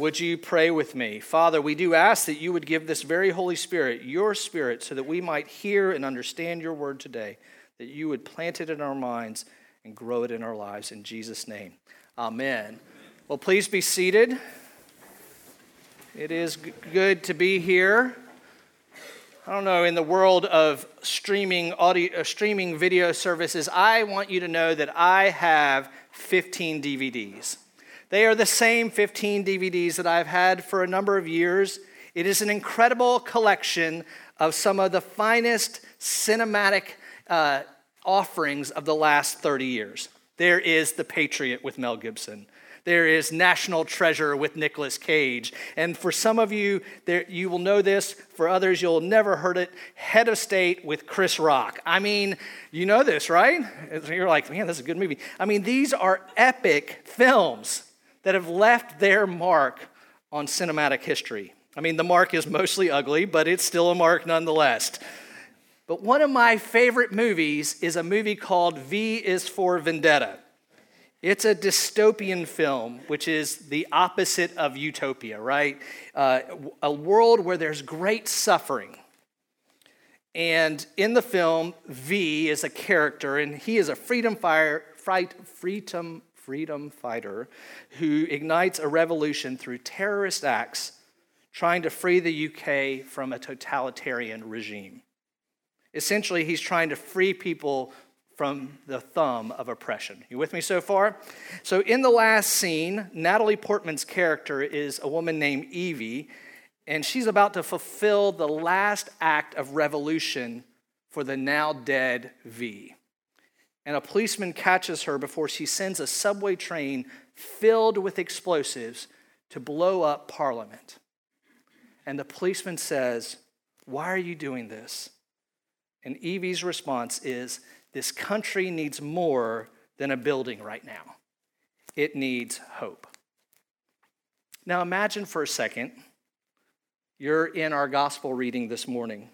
would you pray with me? Father, we do ask that you would give this very Holy Spirit, your Spirit, so that we might hear and understand your word today, that you would plant it in our minds and grow it in our lives. In Jesus' name, amen. Well, please be seated. It is good to be here. I don't know, in the world of streaming audio, uh, streaming video services, I want you to know that I have 15 DVDs. They are the same 15 DVDs that I've had for a number of years. It is an incredible collection of some of the finest cinematic uh, offerings of the last 30 years. There is The Patriot with Mel Gibson. There is National Treasure with Nicolas Cage. And for some of you, there, you will know this. For others, you'll never heard it. Head of State with Chris Rock. I mean, you know this, right? You're like, man, this is a good movie. I mean, these are epic films that have left their mark on cinematic history. I mean, the mark is mostly ugly, but it's still a mark nonetheless. But one of my favorite movies is a movie called V is for Vendetta. It's a dystopian film, which is the opposite of utopia, right? Uh, a world where there's great suffering. And in the film, V is a character, and he is a freedom, fire, fight, freedom, freedom fighter who ignites a revolution through terrorist acts trying to free the UK from a totalitarian regime. Essentially, he's trying to free people from the thumb of oppression. You with me so far? So, in the last scene, Natalie Portman's character is a woman named Evey, and she's about to fulfill the last act of revolution for the now dead V. And a policeman catches her before she sends a subway train filled with explosives to blow up Parliament. And the policeman says, Why are you doing this? And Evey's response is, this country needs more than a building right now, it needs hope. Now, imagine for a second you're in our gospel reading this morning.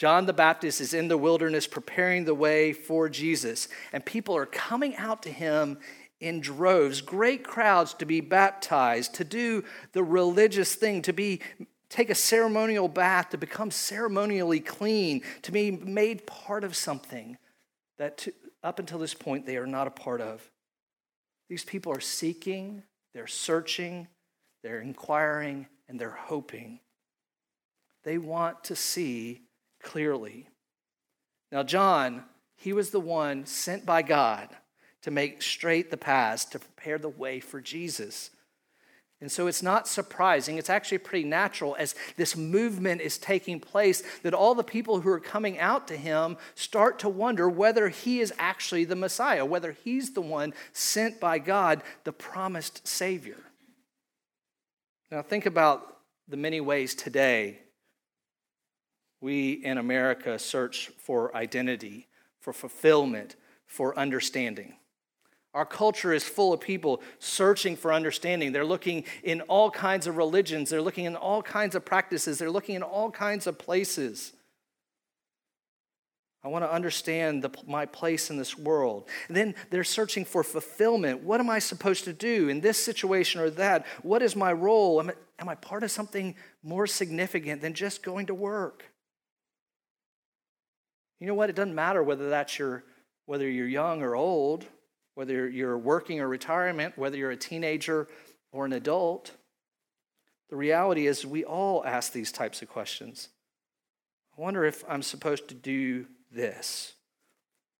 John the Baptist is in the wilderness preparing the way for Jesus, and people are coming out to him in droves, great crowds to be baptized, to do the religious thing, to be take a ceremonial bath, to become ceremonially clean, to be made part of something that to, up until this point they are not a part of. These people are seeking, they're searching, they're inquiring, and they're hoping. They want to see clearly. Now, John, he was the one sent by God to make straight the paths, to prepare the way for Jesus. And so it's not surprising, it's actually pretty natural as this movement is taking place that all the people who are coming out to him start to wonder whether he is actually the Messiah, whether he's the one sent by God, the promised Savior. Now, think about the many ways today we in America search for identity, for fulfillment, for understanding. Our culture is full of people searching for understanding. They're looking in all kinds of religions, they're looking in all kinds of practices, they're looking in all kinds of places. I want to understand the, my place in this world. And then they're searching for fulfillment. What am I supposed to do in this situation or that? What is my role? Am I, am I part of something more significant than just going to work? You know what? It doesn't matter whether that's your whether you're young or old whether you're working or retirement, whether you're a teenager or an adult. The reality is, we all ask these types of questions. I wonder if I'm supposed to do this.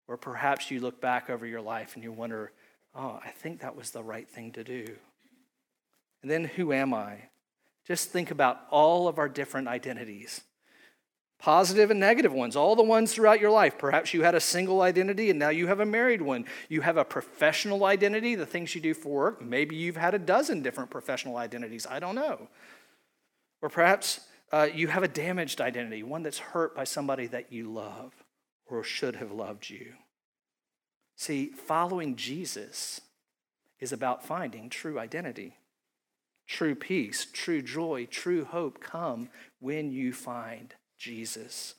Or perhaps you look back over your life and you wonder, oh, I think that was the right thing to do. And then who am I? Just think about all of our different identities positive and negative ones, all the ones throughout your life. Perhaps you had a single identity and now you have a married one. You have a professional identity, the things you do for work. Maybe you've had a dozen different professional identities. I don't know. Or perhaps uh, you have a damaged identity, one that's hurt by somebody that you love or should have loved you. See, following Jesus is about finding true identity. True peace, true joy, true hope come when you find Jesus.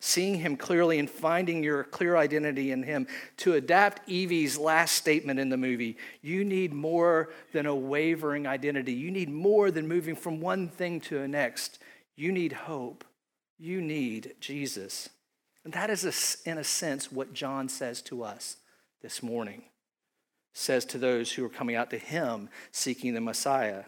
seeing him clearly and finding your clear identity in him. To adapt Evey's last statement in the movie, you need more than a wavering identity. You need more than moving from one thing to the next. You need hope. You need Jesus. And that is, in a sense, what John says to us this morning. Says to those who are coming out to him seeking the Messiah.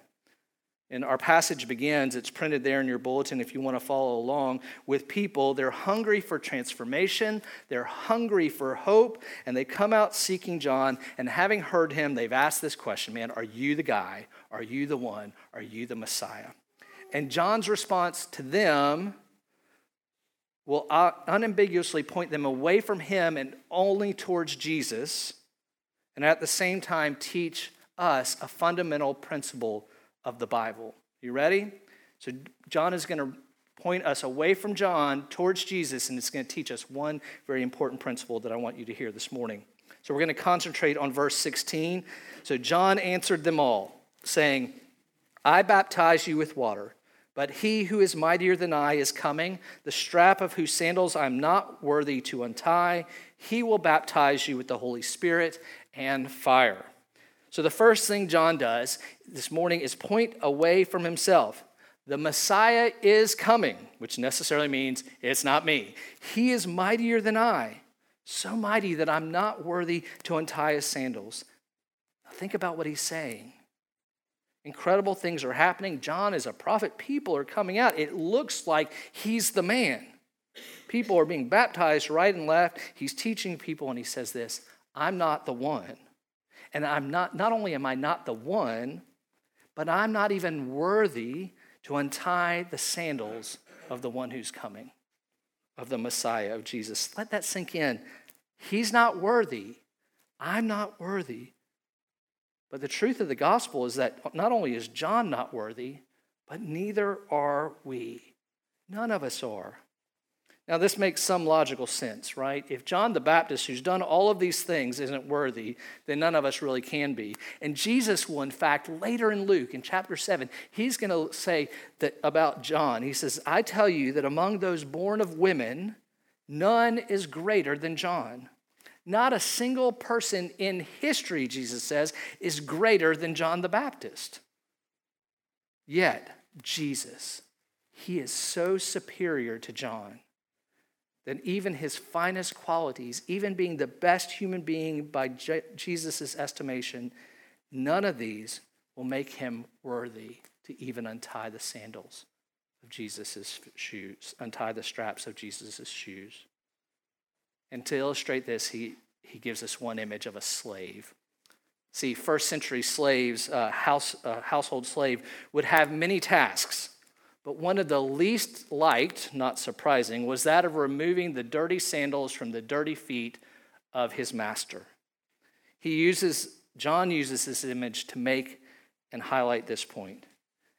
And our passage begins, it's printed there in your bulletin if you want to follow along, with people. They're hungry for transformation, they're hungry for hope, and they come out seeking John. And having heard him, they've asked this question Man, are you the guy? Are you the one? Are you the Messiah? And John's response to them will unambiguously point them away from him and only towards Jesus, and at the same time teach us a fundamental principle of the Bible. You ready? So, John is going to point us away from John towards Jesus, and it's going to teach us one very important principle that I want you to hear this morning. So, we're going to concentrate on verse 16. So, John answered them all, saying, I baptize you with water. But he who is mightier than I is coming, the strap of whose sandals I'm not worthy to untie. He will baptize you with the Holy Spirit and fire. So, the first thing John does this morning is point away from himself. The Messiah is coming, which necessarily means it's not me. He is mightier than I, so mighty that I'm not worthy to untie his sandals. Now, think about what he's saying. Incredible things are happening. John is a prophet. People are coming out. It looks like he's the man. People are being baptized right and left. He's teaching people, and he says this I'm not the one. And I'm not, not only am I not the one, but I'm not even worthy to untie the sandals of the one who's coming, of the Messiah, of Jesus. Let that sink in. He's not worthy. I'm not worthy. But the truth of the gospel is that not only is John not worthy, but neither are we. None of us are. Now, this makes some logical sense, right? If John the Baptist, who's done all of these things, isn't worthy, then none of us really can be. And Jesus will, in fact, later in Luke, in chapter 7, he's going to say that about John. He says, I tell you that among those born of women, none is greater than John. Not a single person in history, Jesus says, is greater than John the Baptist. Yet, Jesus, he is so superior to John that even his finest qualities, even being the best human being by Jesus' estimation, none of these will make him worthy to even untie the sandals of Jesus' shoes, untie the straps of Jesus' shoes. And to illustrate this, he, he gives us one image of a slave. See, first century slaves, uh, house, uh, household slave, would have many tasks. But one of the least liked, not surprising, was that of removing the dirty sandals from the dirty feet of his master. He uses, John uses this image to make and highlight this point.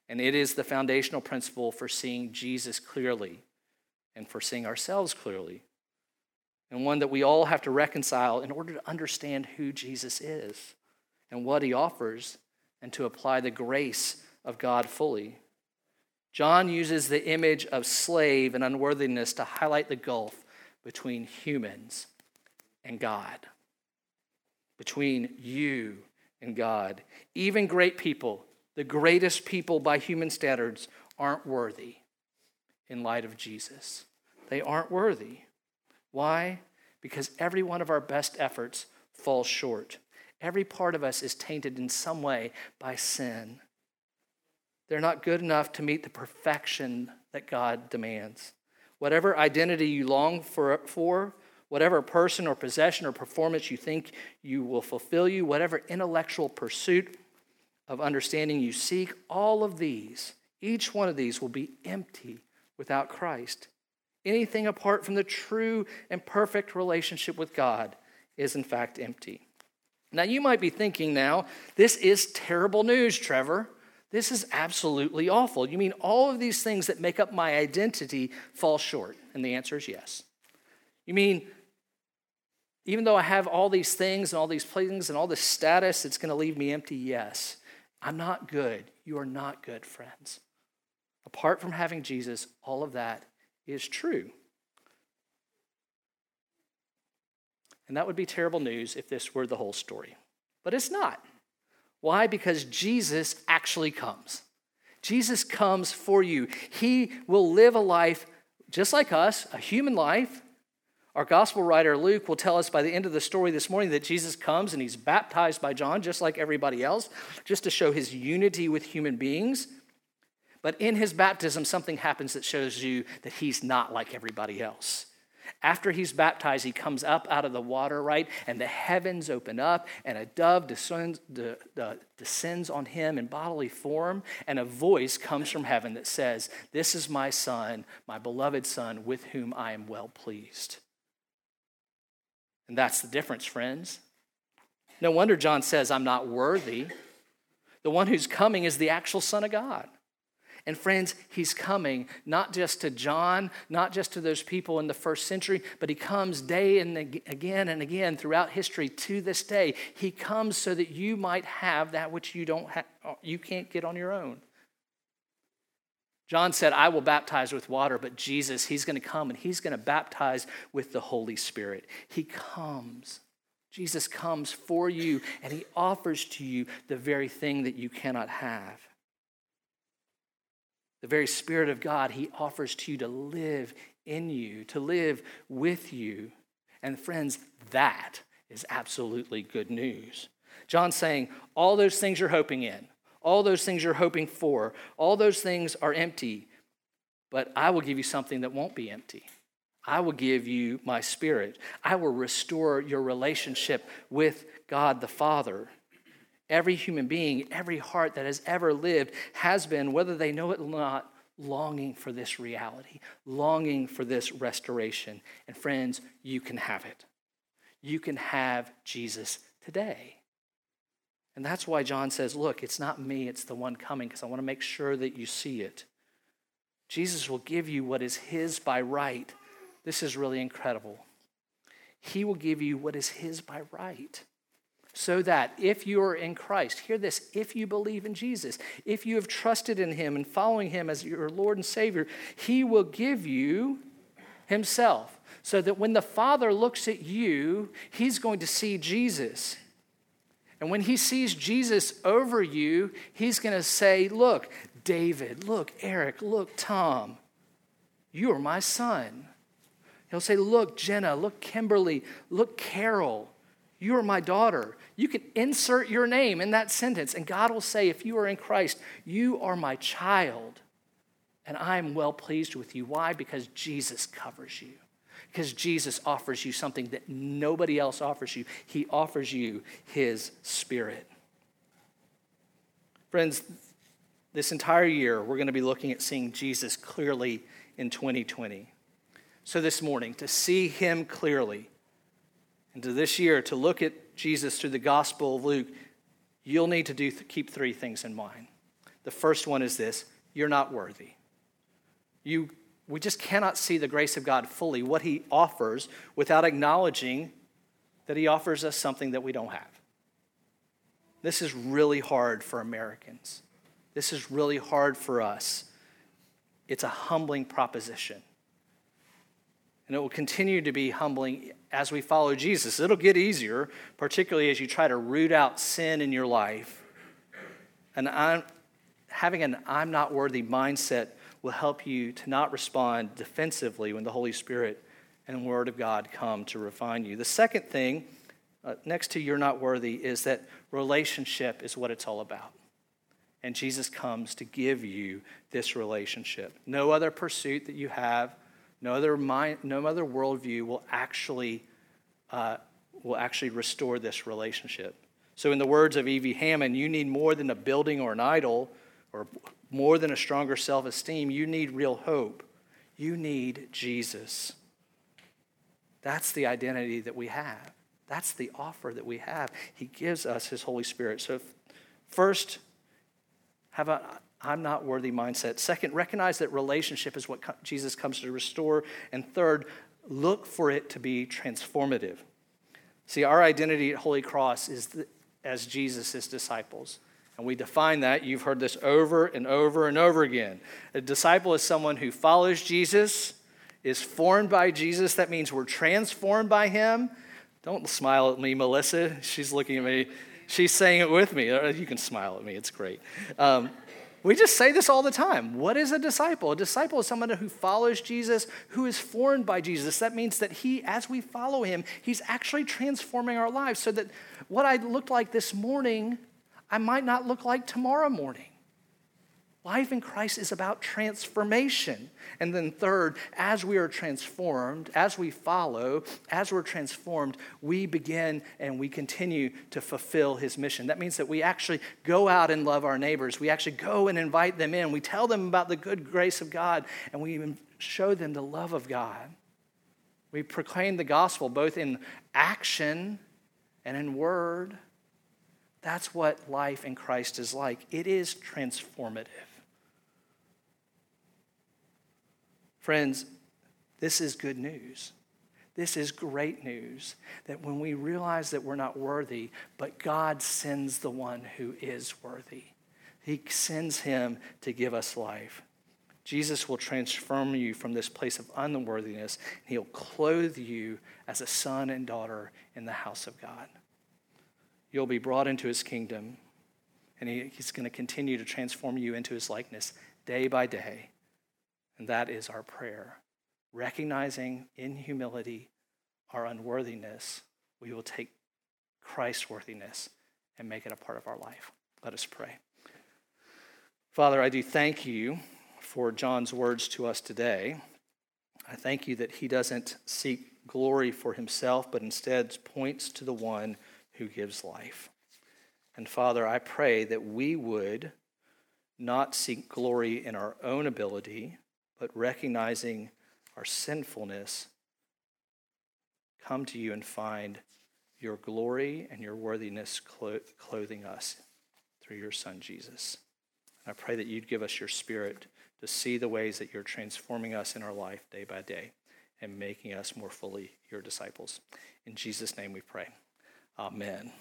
And it is the foundational principle for seeing Jesus clearly and for seeing ourselves clearly. And one that we all have to reconcile in order to understand who Jesus is and what he offers and to apply the grace of God fully. John uses the image of slave and unworthiness to highlight the gulf between humans and God, between you and God. Even great people, the greatest people by human standards, aren't worthy in light of Jesus. They aren't worthy. Why? Because every one of our best efforts falls short. Every part of us is tainted in some way by sin. They're not good enough to meet the perfection that God demands. Whatever identity you long for, for, whatever person or possession or performance you think you will fulfill you, whatever intellectual pursuit of understanding you seek, all of these, each one of these will be empty without Christ. Anything apart from the true and perfect relationship with God is, in fact, empty. Now, you might be thinking now, this is terrible news, Trevor. This is absolutely awful. You mean all of these things that make up my identity fall short? And the answer is yes. You mean even though I have all these things and all these things and all this status, it's going to leave me empty? Yes. I'm not good. You are not good, friends. Apart from having Jesus, all of that is true. And that would be terrible news if this were the whole story. But it's not. Why? Because Jesus actually comes. Jesus comes for you. He will live a life just like us, a human life. Our gospel writer Luke will tell us by the end of the story this morning that Jesus comes and he's baptized by John just like everybody else, just to show his unity with human beings. But in his baptism, something happens that shows you that he's not like everybody else. After he's baptized, he comes up out of the water, right? And the heavens open up, and a dove descends, descends on him in bodily form, and a voice comes from heaven that says, This is my son, my beloved son, with whom I am well pleased. And that's the difference, friends. No wonder John says, I'm not worthy. The one who's coming is the actual Son of God. And friends, he's coming not just to John, not just to those people in the first century, but he comes day and again and again throughout history to this day. He comes so that you might have that which you don't have, you can't get on your own. John said, I will baptize with water, but Jesus, he's going to come and he's going to baptize with the Holy Spirit. He comes. Jesus comes for you and he offers to you the very thing that you cannot have the very Spirit of God, He offers to you to live in you, to live with you. And friends, that is absolutely good news. John's saying, all those things you're hoping in, all those things you're hoping for, all those things are empty, but I will give you something that won't be empty. I will give you my spirit. I will restore your relationship with God the Father. Every human being, every heart that has ever lived has been, whether they know it or not, longing for this reality, longing for this restoration. And friends, you can have it. You can have Jesus today. And that's why John says, Look, it's not me, it's the one coming, because I want to make sure that you see it. Jesus will give you what is his by right. This is really incredible. He will give you what is his by right so that if you are in Christ, hear this, if you believe in Jesus, if you have trusted in him and following him as your Lord and Savior, he will give you himself. So that when the Father looks at you, he's going to see Jesus. And when he sees Jesus over you, he's going to say, Look, David, look, Eric, look, Tom, you are my son. He'll say, Look, Jenna, look, Kimberly, look, Carol, you are my daughter. You can insert your name in that sentence, and God will say, if you are in Christ, you are my child, and I am well pleased with you. Why? Because Jesus covers you. Because Jesus offers you something that nobody else offers you. He offers you His Spirit. Friends, this entire year, we're going to be looking at seeing Jesus clearly in 2020. So, this morning, to see Him clearly, and to this year, to look at Jesus through the Gospel of Luke, you'll need to do, keep three things in mind. The first one is this you're not worthy. You, we just cannot see the grace of God fully, what He offers, without acknowledging that He offers us something that we don't have. This is really hard for Americans. This is really hard for us. It's a humbling proposition. And it will continue to be humbling as we follow Jesus. It'll get easier, particularly as you try to root out sin in your life. And I'm, having an I'm not worthy mindset will help you to not respond defensively when the Holy Spirit and Word of God come to refine you. The second thing, uh, next to you're not worthy, is that relationship is what it's all about. And Jesus comes to give you this relationship. No other pursuit that you have no other, mind, no other worldview will actually, uh, will actually restore this relationship. So, in the words of Evey Hammond, you need more than a building or an idol or more than a stronger self esteem. You need real hope. You need Jesus. That's the identity that we have. That's the offer that we have. He gives us His Holy Spirit. So, first, have a, I'm not worthy mindset. Second, recognize that relationship is what Jesus comes to restore. And third, look for it to be transformative. See, our identity at Holy Cross is as Jesus' disciples. And we define that. You've heard this over and over and over again. A disciple is someone who follows Jesus, is formed by Jesus. That means we're transformed by him. Don't smile at me, Melissa. She's looking at me. She's saying it with me. You can smile at me, it's great. Um, we just say this all the time. What is a disciple? A disciple is someone who follows Jesus, who is formed by Jesus. That means that he, as we follow him, he's actually transforming our lives so that what I looked like this morning, I might not look like tomorrow morning. Life in Christ is about transformation. And then, third, as we are transformed, as we follow, as we're transformed, we begin and we continue to fulfill his mission. That means that we actually go out and love our neighbors. We actually go and invite them in. We tell them about the good grace of God, and we even show them the love of God. We proclaim the gospel both in action and in word. That's what life in Christ is like. It is transformative. Friends, this is good news. This is great news that when we realize that we're not worthy, but God sends the one who is worthy, He sends Him to give us life. Jesus will transform you from this place of unworthiness, and He'll clothe you as a son and daughter in the house of God. You'll be brought into His kingdom, and he, He's going to continue to transform you into His likeness day by day. And that is our prayer. Recognizing in humility our unworthiness, we will take Christ's worthiness and make it a part of our life. Let us pray. Father, I do thank you for John's words to us today. I thank you that he doesn't seek glory for himself, but instead points to the one who gives life. And Father, I pray that we would not seek glory in our own ability, but recognizing our sinfulness, come to you and find your glory and your worthiness clothing us through your Son, Jesus. And I pray that you'd give us your spirit to see the ways that you're transforming us in our life day by day and making us more fully your disciples. In Jesus' name we pray. Amen.